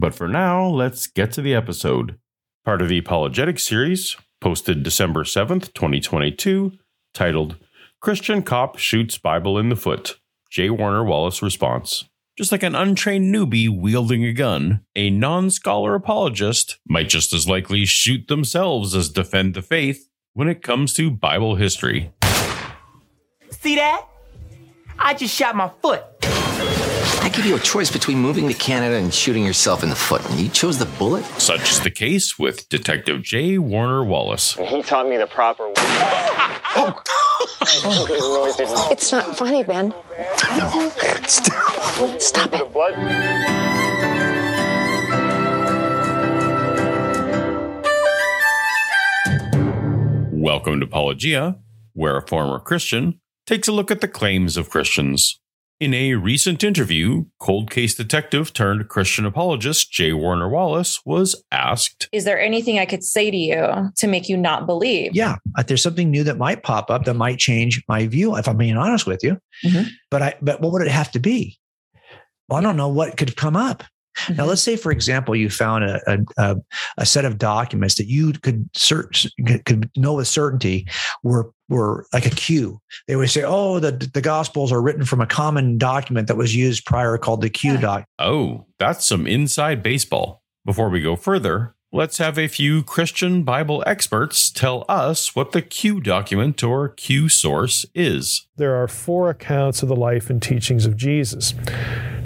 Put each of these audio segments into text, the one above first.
But for now, let's get to the episode. Part of the Apologetic series, posted December 7th, 2022, titled Christian Cop Shoots Bible in the Foot. J. Warner Wallace response. Just like an untrained newbie wielding a gun, a non scholar apologist might just as likely shoot themselves as defend the faith when it comes to Bible history. See that? I just shot my foot. I give you a choice between moving to Canada and shooting yourself in the foot, and you chose the bullet? Such is the case with Detective J. Warner Wallace. He taught me the proper way. Oh. It's not funny, Ben. No, it's terrible. Stop it. Welcome to Apologia, where a former Christian takes a look at the claims of Christians. In a recent interview, cold case detective turned Christian apologist J. Warner Wallace was asked Is there anything I could say to you to make you not believe? Yeah, uh, there's something new that might pop up that might change my view, if I'm being honest with you. Mhm. But I but what would it have to be? Well, I don't know what could come up. Now, Mhm. let's say, for example, you found a, a, a, a set of documents that you could search, could know with certainty were were like a a Q. They would say, "Oh, the the Gospels are written from a common document that was used prior called the Q Yeah. doc." Oh, that's some inside baseball. Before we go further, let's have a few Christian Bible experts tell us what the Q document or Q source is. there are four accounts of the life and teachings of Jesus.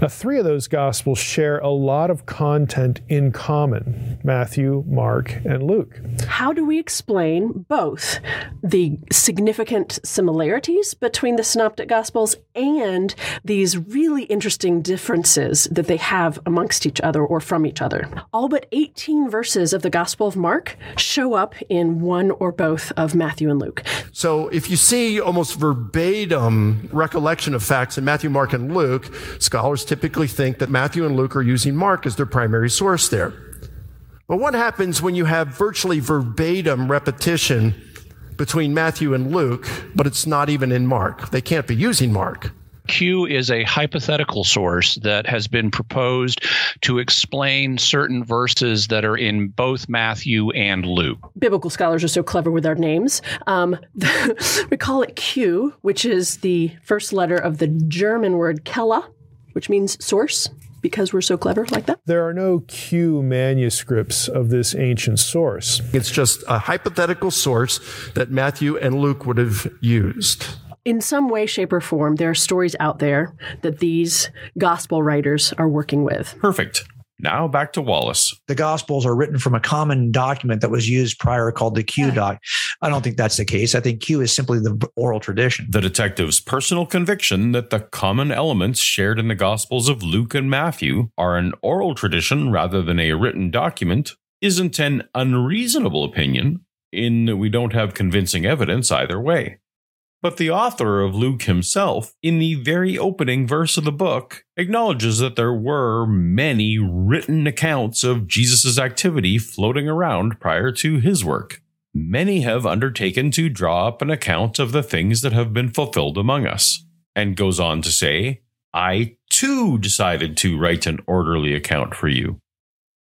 Now, three of those Gospels share a lot of content in common Matthew, Mark, and Luke. How do we explain both the significant similarities between the Synoptic Gospels and these really interesting differences that they have amongst each other or from each other? All but 18 verses of the Gospel of Mark show up in one or both of Matthew and Luke. So if you see almost verbatim recollection of facts in Matthew, Mark, and Luke, scholars typically think that Matthew and Luke are using Mark as their primary source there. But what happens when you have virtually verbatim repetition between Matthew and Luke, but it's not even in Mark? They can't be using Mark. Q is a hypothetical source that has been proposed to explain certain verses that are in both Matthew and Luke. biblical scholars are so clever with our names. Um, we call it Q, which is the first letter of the German word Quelle, which means source, because we're so clever like that. There are no Q manuscripts of this ancient source. It's just a hypothetical source that Matthew and Luke would have used. In some way, shape, or form, there are stories out there that these gospel writers are working with. Perfect. Now back to Wallace. The Gospels are written from a common document that was used prior called the Q doc. I don't think that's the case. I think Q is simply the oral tradition. The detective's personal conviction that the common elements shared in the Gospels of Luke and Matthew are an oral tradition rather than a written document isn't an unreasonable opinion, in that we don't have convincing evidence either way. But the author of Luke himself, in the very opening verse of the book, acknowledges that there were many written accounts of Jesus' activity floating around prior to his work. Many have undertaken to draw up an account of the things that have been fulfilled among us, and goes on to say, I too decided to write an orderly account for you.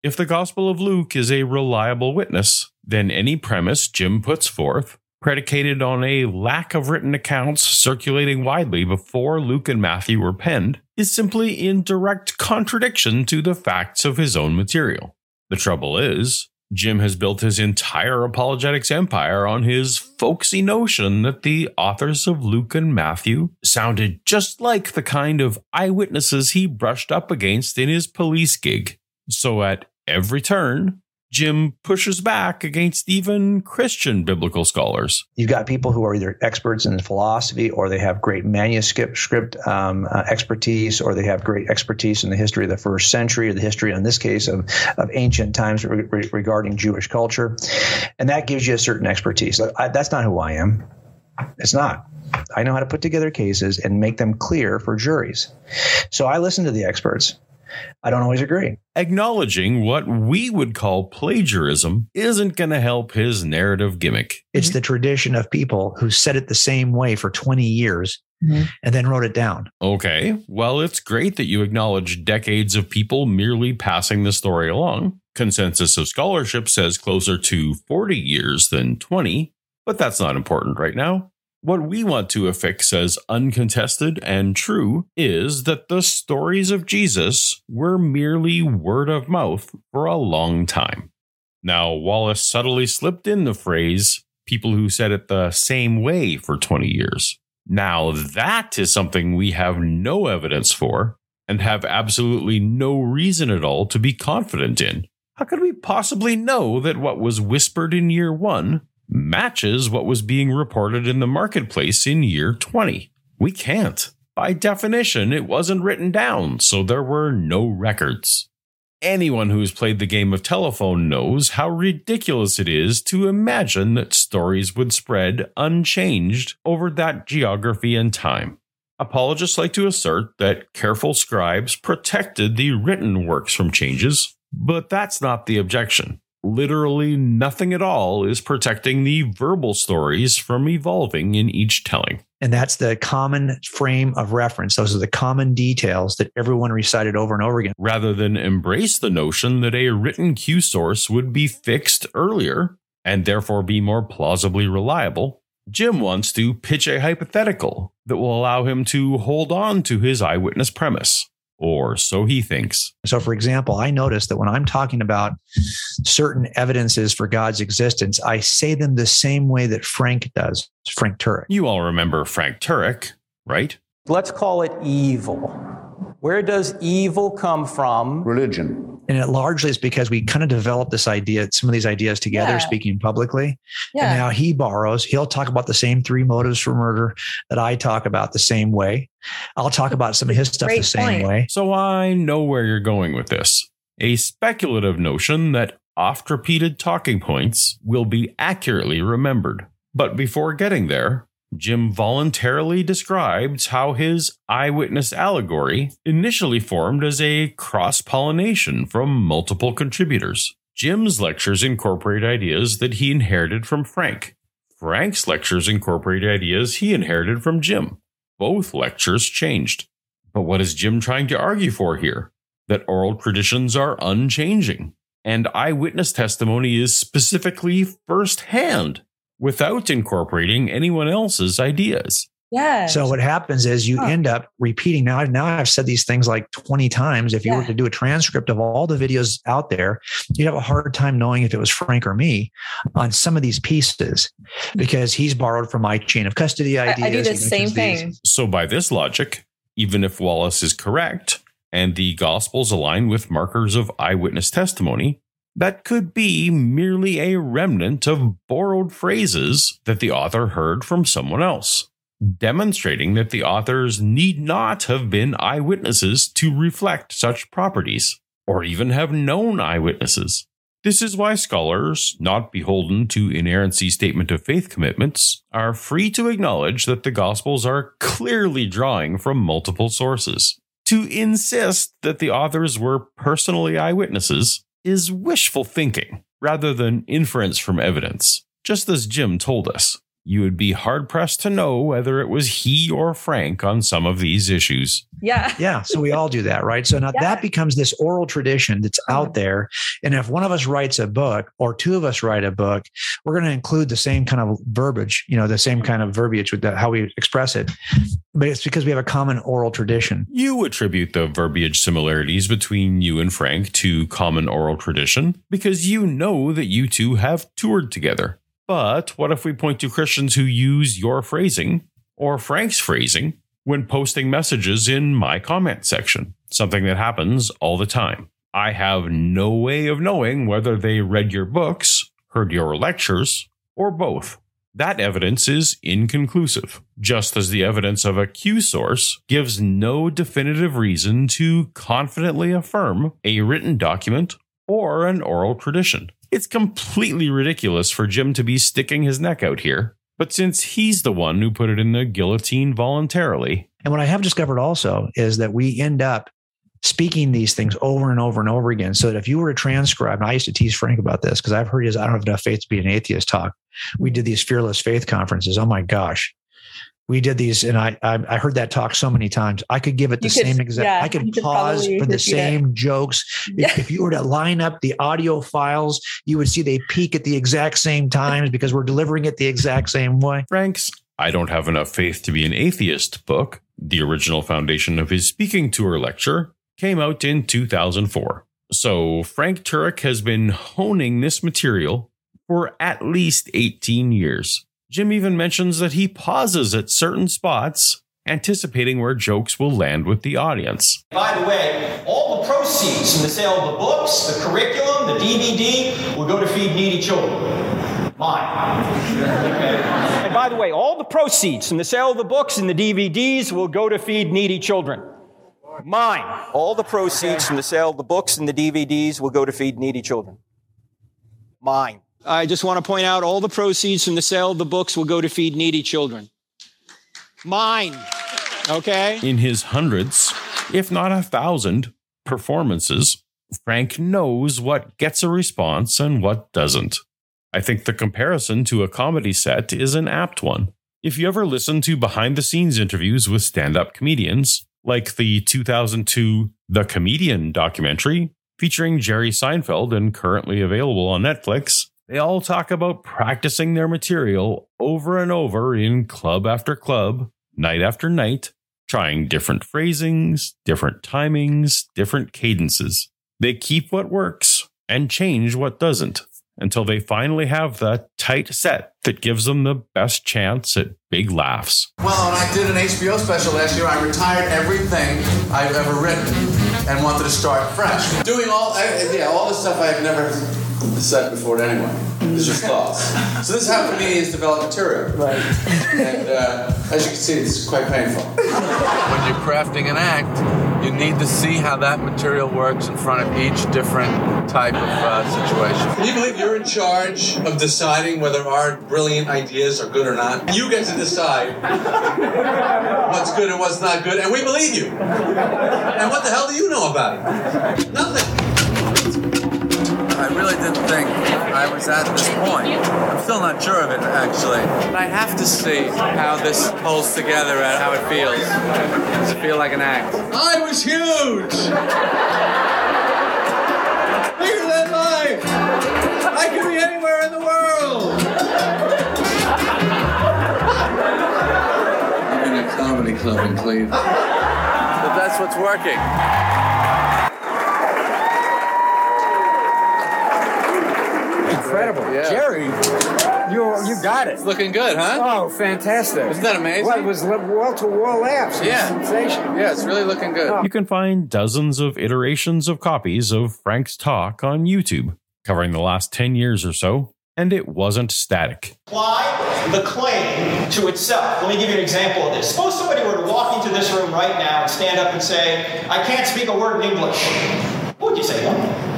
If the Gospel of Luke is a reliable witness, then any premise Jim puts forth, predicated on a lack of written accounts circulating widely before Luke and Matthew were penned, is simply in direct contradiction to the facts of his own material. The trouble is, Jim has built his entire apologetics empire on his folksy notion that the authors of Luke and Matthew sounded just like the kind of eyewitnesses he brushed up against in his police gig. So at every turn, Jim pushes back against even Christian biblical scholars. You've got people who are either experts in philosophy or they have great manuscript script, um, uh, expertise or they have great expertise in the history of the first century or the history, in this case, of, of ancient times re- re- regarding Jewish culture. And that gives you a certain expertise. I, that's not who I am. It's not. I know how to put together cases and make them clear for juries. So I listen to the experts. I don't always agree. Acknowledging what we would call plagiarism isn't going to help his narrative gimmick. It's the tradition of people who said it the same way for 20 years Mhm. and then wrote it down. Okay, well, it's great that you acknowledge decades of people merely passing the story along. Consensus of scholarship says closer to 40 years than 20, but that's not important right now. What we want to affix as uncontested and true is that the stories of Jesus were merely word of mouth for a long time. Now, Wallace subtly slipped in the phrase, people who said it the same way for 20 years. Now, that is something we have no evidence for and have absolutely no reason at all to be confident in. How could we possibly know that what was whispered in year one matches what was being reported in the marketplace in year 20? We can't. By definition, it wasn't written down, so there were no records. Anyone who's played the game of telephone knows how ridiculous it is to imagine that stories would spread unchanged over that geography and time. Apologists like to assert that careful scribes protected the written works from changes, but that's not the objection. Literally nothing at all is protecting the verbal stories from evolving in each telling. And that's the common frame of reference. Those are the common details that everyone recited over and over again. rather than embrace the notion that a written Q source would be fixed earlier and therefore be more plausibly reliable. Jim wants to pitch a hypothetical that will allow him to hold on to his eyewitness premise, or so he thinks. So, for example, I notice that when I'm talking about certain evidences for God's existence, I say them the same way that Frank does, Frank Turek. You all remember Frank Turek, right? Let's call it evil. Where does evil come from? Religion. And it largely is because we kind of developed this idea, some of these ideas together, Yeah. speaking publicly. Yeah. And now he borrows, he'll talk about the same three motives for murder that I talk about the same way. I'll talk about some of his stuff the same point. way. So I know where you're going with this. A speculative notion that oft repeated talking points will be accurately remembered. But before getting there, Jim voluntarily describes how his eyewitness allegory initially formed as a cross pollination from multiple contributors. Jim's lectures incorporate ideas that he inherited from Frank. Frank's lectures incorporate ideas he inherited from Jim. Both lectures changed. But what is Jim trying to argue for here? That oral traditions are unchanging, and eyewitness testimony is specifically firsthand without incorporating anyone else's ideas. Yeah. So what happens is you Huh. end up repeating. Now, now I've said these things like 20 times. If you were to do a transcript of all the videos out there, you'd have a hard time knowing if it was Frank or me on some of these pieces because he's borrowed from my chain of custody I, ideas. I do the mentions same these- thing. So, by this logic, even if Wallace is correct and the Gospels align with markers of eyewitness testimony, that could be merely a remnant of borrowed phrases that the author heard from someone else, demonstrating that the authors need not have been eyewitnesses to reflect such properties, or even have known eyewitnesses. This is why scholars, not beholden to inerrancy statement of faith commitments, are free to acknowledge that the Gospels are clearly drawing from multiple sources. To insist that the authors were personally eyewitnesses is wishful thinking rather than inference from evidence. Just as Jim told us, you would be hard pressed to know whether it was he or Frank on some of these issues. Yeah. Yeah. So we all do that, right? So now Yeah. that becomes this oral tradition that's oh, out there. And if one of us writes a book or two of us write a book, we're going to include the same kind of verbiage, you know, the same kind of verbiage with the, how we express it. But it's because we have a common oral tradition. You attribute the verbiage similarities between you and Frank to common oral tradition because you know that you two have toured together. But what if we point to Christians who use your phrasing or Frank's phrasing when posting messages in my comment section? Something that happens all the time. I have no way of knowing whether they read your books, heard your lectures, or both. That evidence is inconclusive, just as the evidence of a Q source gives no definitive reason to confidently affirm a written document or an oral tradition. It's completely ridiculous for Jim to be sticking his neck out here, but since he's the one who put it in the guillotine voluntarily. And what I have discovered also is that we end up speaking these things over and over and over again. So that if you were to transcribe, and I used to tease Frank about this because I've heard his I don't have enough faith to be an atheist talk. We did these fearless faith conferences. Oh my gosh. We did these, and I I, I heard that talk so many times. I could give it the You could- same exact. yeah, I could you could pause for the repeat it. same jokes. If, Yeah. if you were to line up the audio files, you would see they peak at the exact same times because we're delivering it the exact same way. Frank's I Don't Have Enough Faith to Be an Atheist book, the original foundation of his speaking tour lecture, came out in 2004. So Frank Turek has been honing this material for at least 18 years. Jim even mentions that he pauses at certain spots, anticipating where jokes will land with the audience. By the way, all the proceeds from the sale of the books, the curriculum, the DVD will go to feed needy children. Mine. Okay. And by the way, all the proceeds from the sale of the books and the DVDs will go to feed needy children. Mine. All the proceeds from the sale of the books and the DVDs will go to feed needy children. Mine. I just want to point out all the proceeds from the sale of the books will go to feed needy children. Mine. Okay? In his hundreds, if not a thousand, performances, Frank knows what gets a response and what doesn't. I think the comparison to a comedy set is an apt one. If you ever listen to behind the scenes interviews with stand up comedians, like the 2002 The Comedian documentary featuring Jerry Seinfeld and currently available on Netflix, they all talk about practicing their material over and over in club after club, night after night, trying different phrasings, different timings, different cadences. They keep what works and change what doesn't until they finally have the tight set that gives them the best chance at big laughs. Well, when I did an HBO special last year, I retired everything I've ever written and wanted to start fresh. Doing all, yeah, all the stuff I've never said before to anyone. It's just thoughts. So this how for me is develop material. Right. And uh, as you can see, it's quite painful. When you're crafting an act, you need to see how that material works in front of each different type of uh, situation. Can you believe you're in charge of deciding whether our brilliant ideas are good or not? You get to decide what's good and what's not good, and we believe you. And what the hell do you know about it? Nothing. I really didn't think I was at this point. I'm still not sure of it, actually. But I have to see how this holds together and how it feels. Does it feel like an act? I was huge! Bigger than life! I could be anywhere in the world! I'm in a comedy club in Cleveland. But that's what's working. Incredible. Jerry, you you got it. It's looking good, huh? Oh, fantastic. Isn't that amazing? Well, it was wall to wall laughs. Yeah. Sensational. Yeah, it's really looking good. Oh. You can find dozens of iterations of copies of Frank's talk on YouTube, covering the last 10 years or so, and it wasn't static. apply the claim to itself. Let me give you an example of this. Suppose somebody were to walk into this room right now and stand up and say, I can't speak a word in English. What would you say?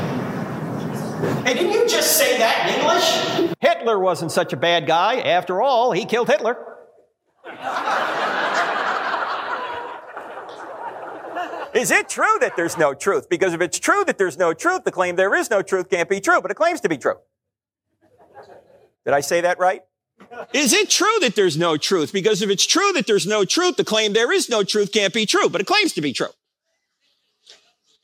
Hey, didn't you just say that in English? Hitler wasn't such a bad guy. After all, he killed Hitler. Is it true that there's no truth? Because if it's true that there's no truth, the claim there is no truth can't be true, but it claims to be true. Did I say that right? Is it true that there's no truth? Because if it's true that there's no truth, the claim there is no truth can't be true, but it claims to be true.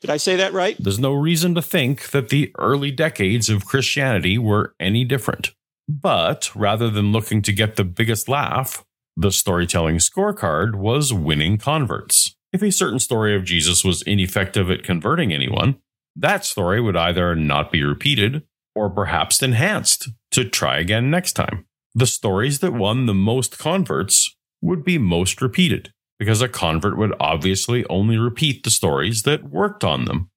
Did I say that right? There's no reason to think that the early decades of Christianity were any different. But rather than looking to get the biggest laugh, the storytelling scorecard was winning converts. If a certain story of Jesus was ineffective at converting anyone, that story would either not be repeated or perhaps enhanced to try again next time. The stories that won the most converts would be most repeated because a convert would obviously only repeat the stories that worked on them.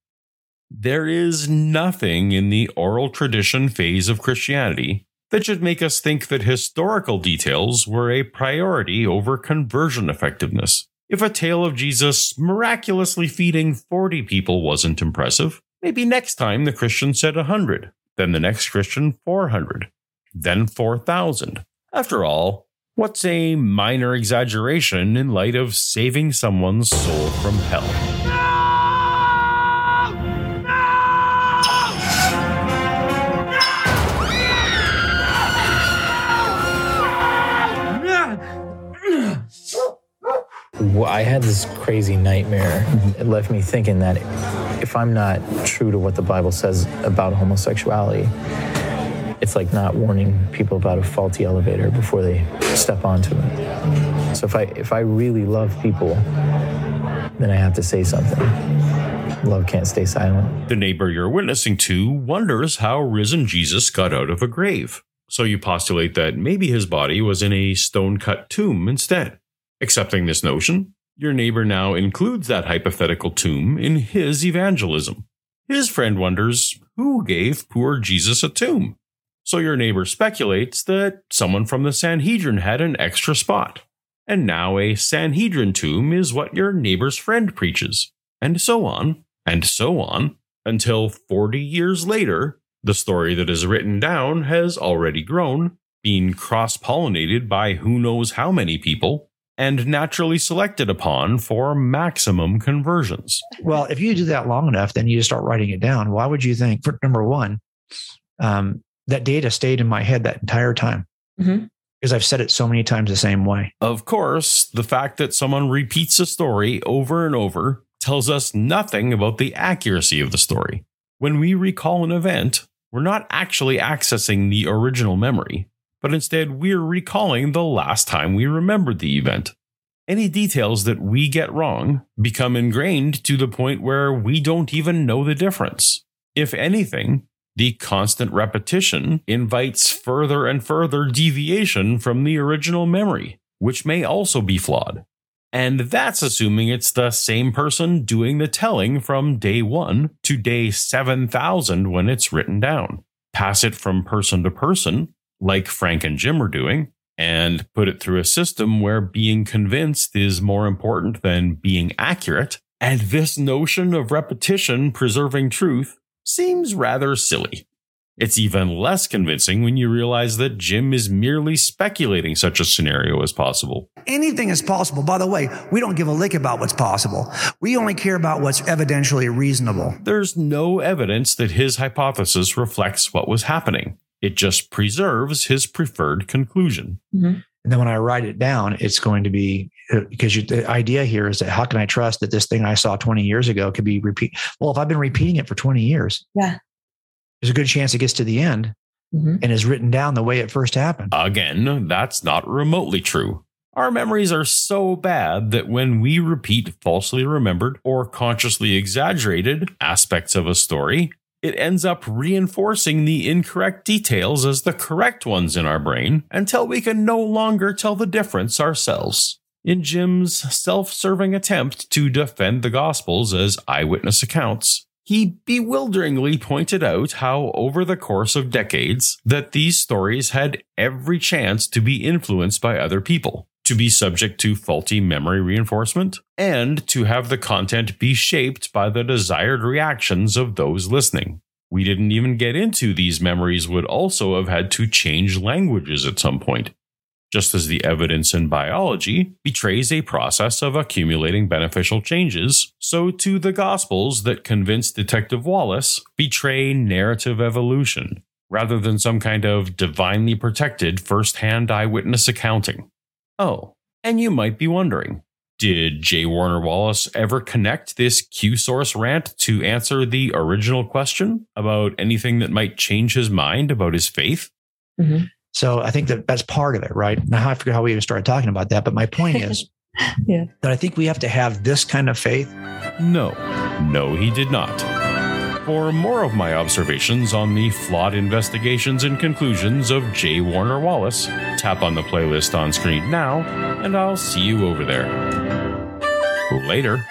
There is nothing in the oral tradition phase of Christianity that should make us think that historical details were a priority over conversion effectiveness. If a tale of Jesus miraculously feeding 40 people wasn't impressive, maybe next time the Christian said 100, then the next Christian 400, then 4,000. After all, what's a minor exaggeration in light of saving someone's soul from hell? I had this crazy nightmare. It left me thinking that if I'm not true to what the Bible says about homosexuality, it's like not warning people about a faulty elevator before they step onto it. So if I if I really love people, then I have to say something. Love can't stay silent. The neighbor you're witnessing to wonders how risen Jesus got out of a grave. So you postulate that maybe his body was in a stone cut tomb instead. Accepting this notion, your neighbor now includes that hypothetical tomb in his evangelism. His friend wonders who gave poor Jesus a tomb. So your neighbor speculates that someone from the Sanhedrin had an extra spot. And now a Sanhedrin tomb is what your neighbor's friend preaches. And so on, and so on, until 40 years later, the story that is written down has already grown, being cross pollinated by who knows how many people, and naturally selected upon for maximum conversions. Well, if you do that long enough, then you just start writing it down. Why would you think, for number one, um, that data stayed in my head that entire time? Mm-hmm. Because I've said it so many times the same way. Of course, the fact that someone repeats a story over and over tells us nothing about the accuracy of the story. When we recall an event, we're not actually accessing the original memory, but instead we're recalling the last time we remembered the event. Any details that we get wrong become ingrained to the point where we don't even know the difference. If anything, the constant repetition invites further and further deviation from the original memory, which may also be flawed. And that's assuming it's the same person doing the telling from day one to day 7000 when it's written down. Pass it from person to person, like Frank and Jim are doing, and put it through a system where being convinced is more important than being accurate. And this notion of repetition preserving truth seems rather silly. It's even less convincing when you realize that Jim is merely speculating such a scenario as possible. Anything is possible. By the way, we don't give a lick about what's possible. We only care about what's evidentially reasonable. There's no evidence that his hypothesis reflects what was happening. It just preserves his preferred conclusion. Mm-hmm. And then when I write it down, it's going to be because you, the idea here is that how can I trust that this thing I saw 20 years ago could be repeat? Well, if I've been repeating it for 20 years, yeah, there's a good chance it gets to the end mm-hmm. and is written down the way it first happened. Again, that's not remotely true. Our memories are so bad that when we repeat falsely remembered or consciously exaggerated aspects of a story, it ends up reinforcing the incorrect details as the correct ones in our brain until we can no longer tell the difference ourselves. In Jim's self serving attempt to defend the Gospels as eyewitness accounts, he bewilderingly pointed out how over the course of decades that these stories had every chance to be influenced by other people to be subject to faulty memory reinforcement, and to have the content be shaped by the desired reactions of those listening. We didn't even get into these memories would also have had to change languages at some point, just as the evidence in biology betrays a process of accumulating beneficial changes, so too the Gospels that convince Detective Wallace betray narrative evolution, rather than some kind of divinely protected first hand eyewitness accounting. Oh, and you might be wondering did J. Warner Wallace ever connect this Q source rant to answer the original question about anything that might change his mind about his faith? Mm-hmm. So I think that that's part of it, right? Now I forget how we even started talking about that, but my point is yeah. that I think we have to have this kind of faith. No, no, he did not. For more of my observations on the flawed investigations and conclusions of J. Warner Wallace, tap on the playlist on screen now, and I'll see you over there. Later.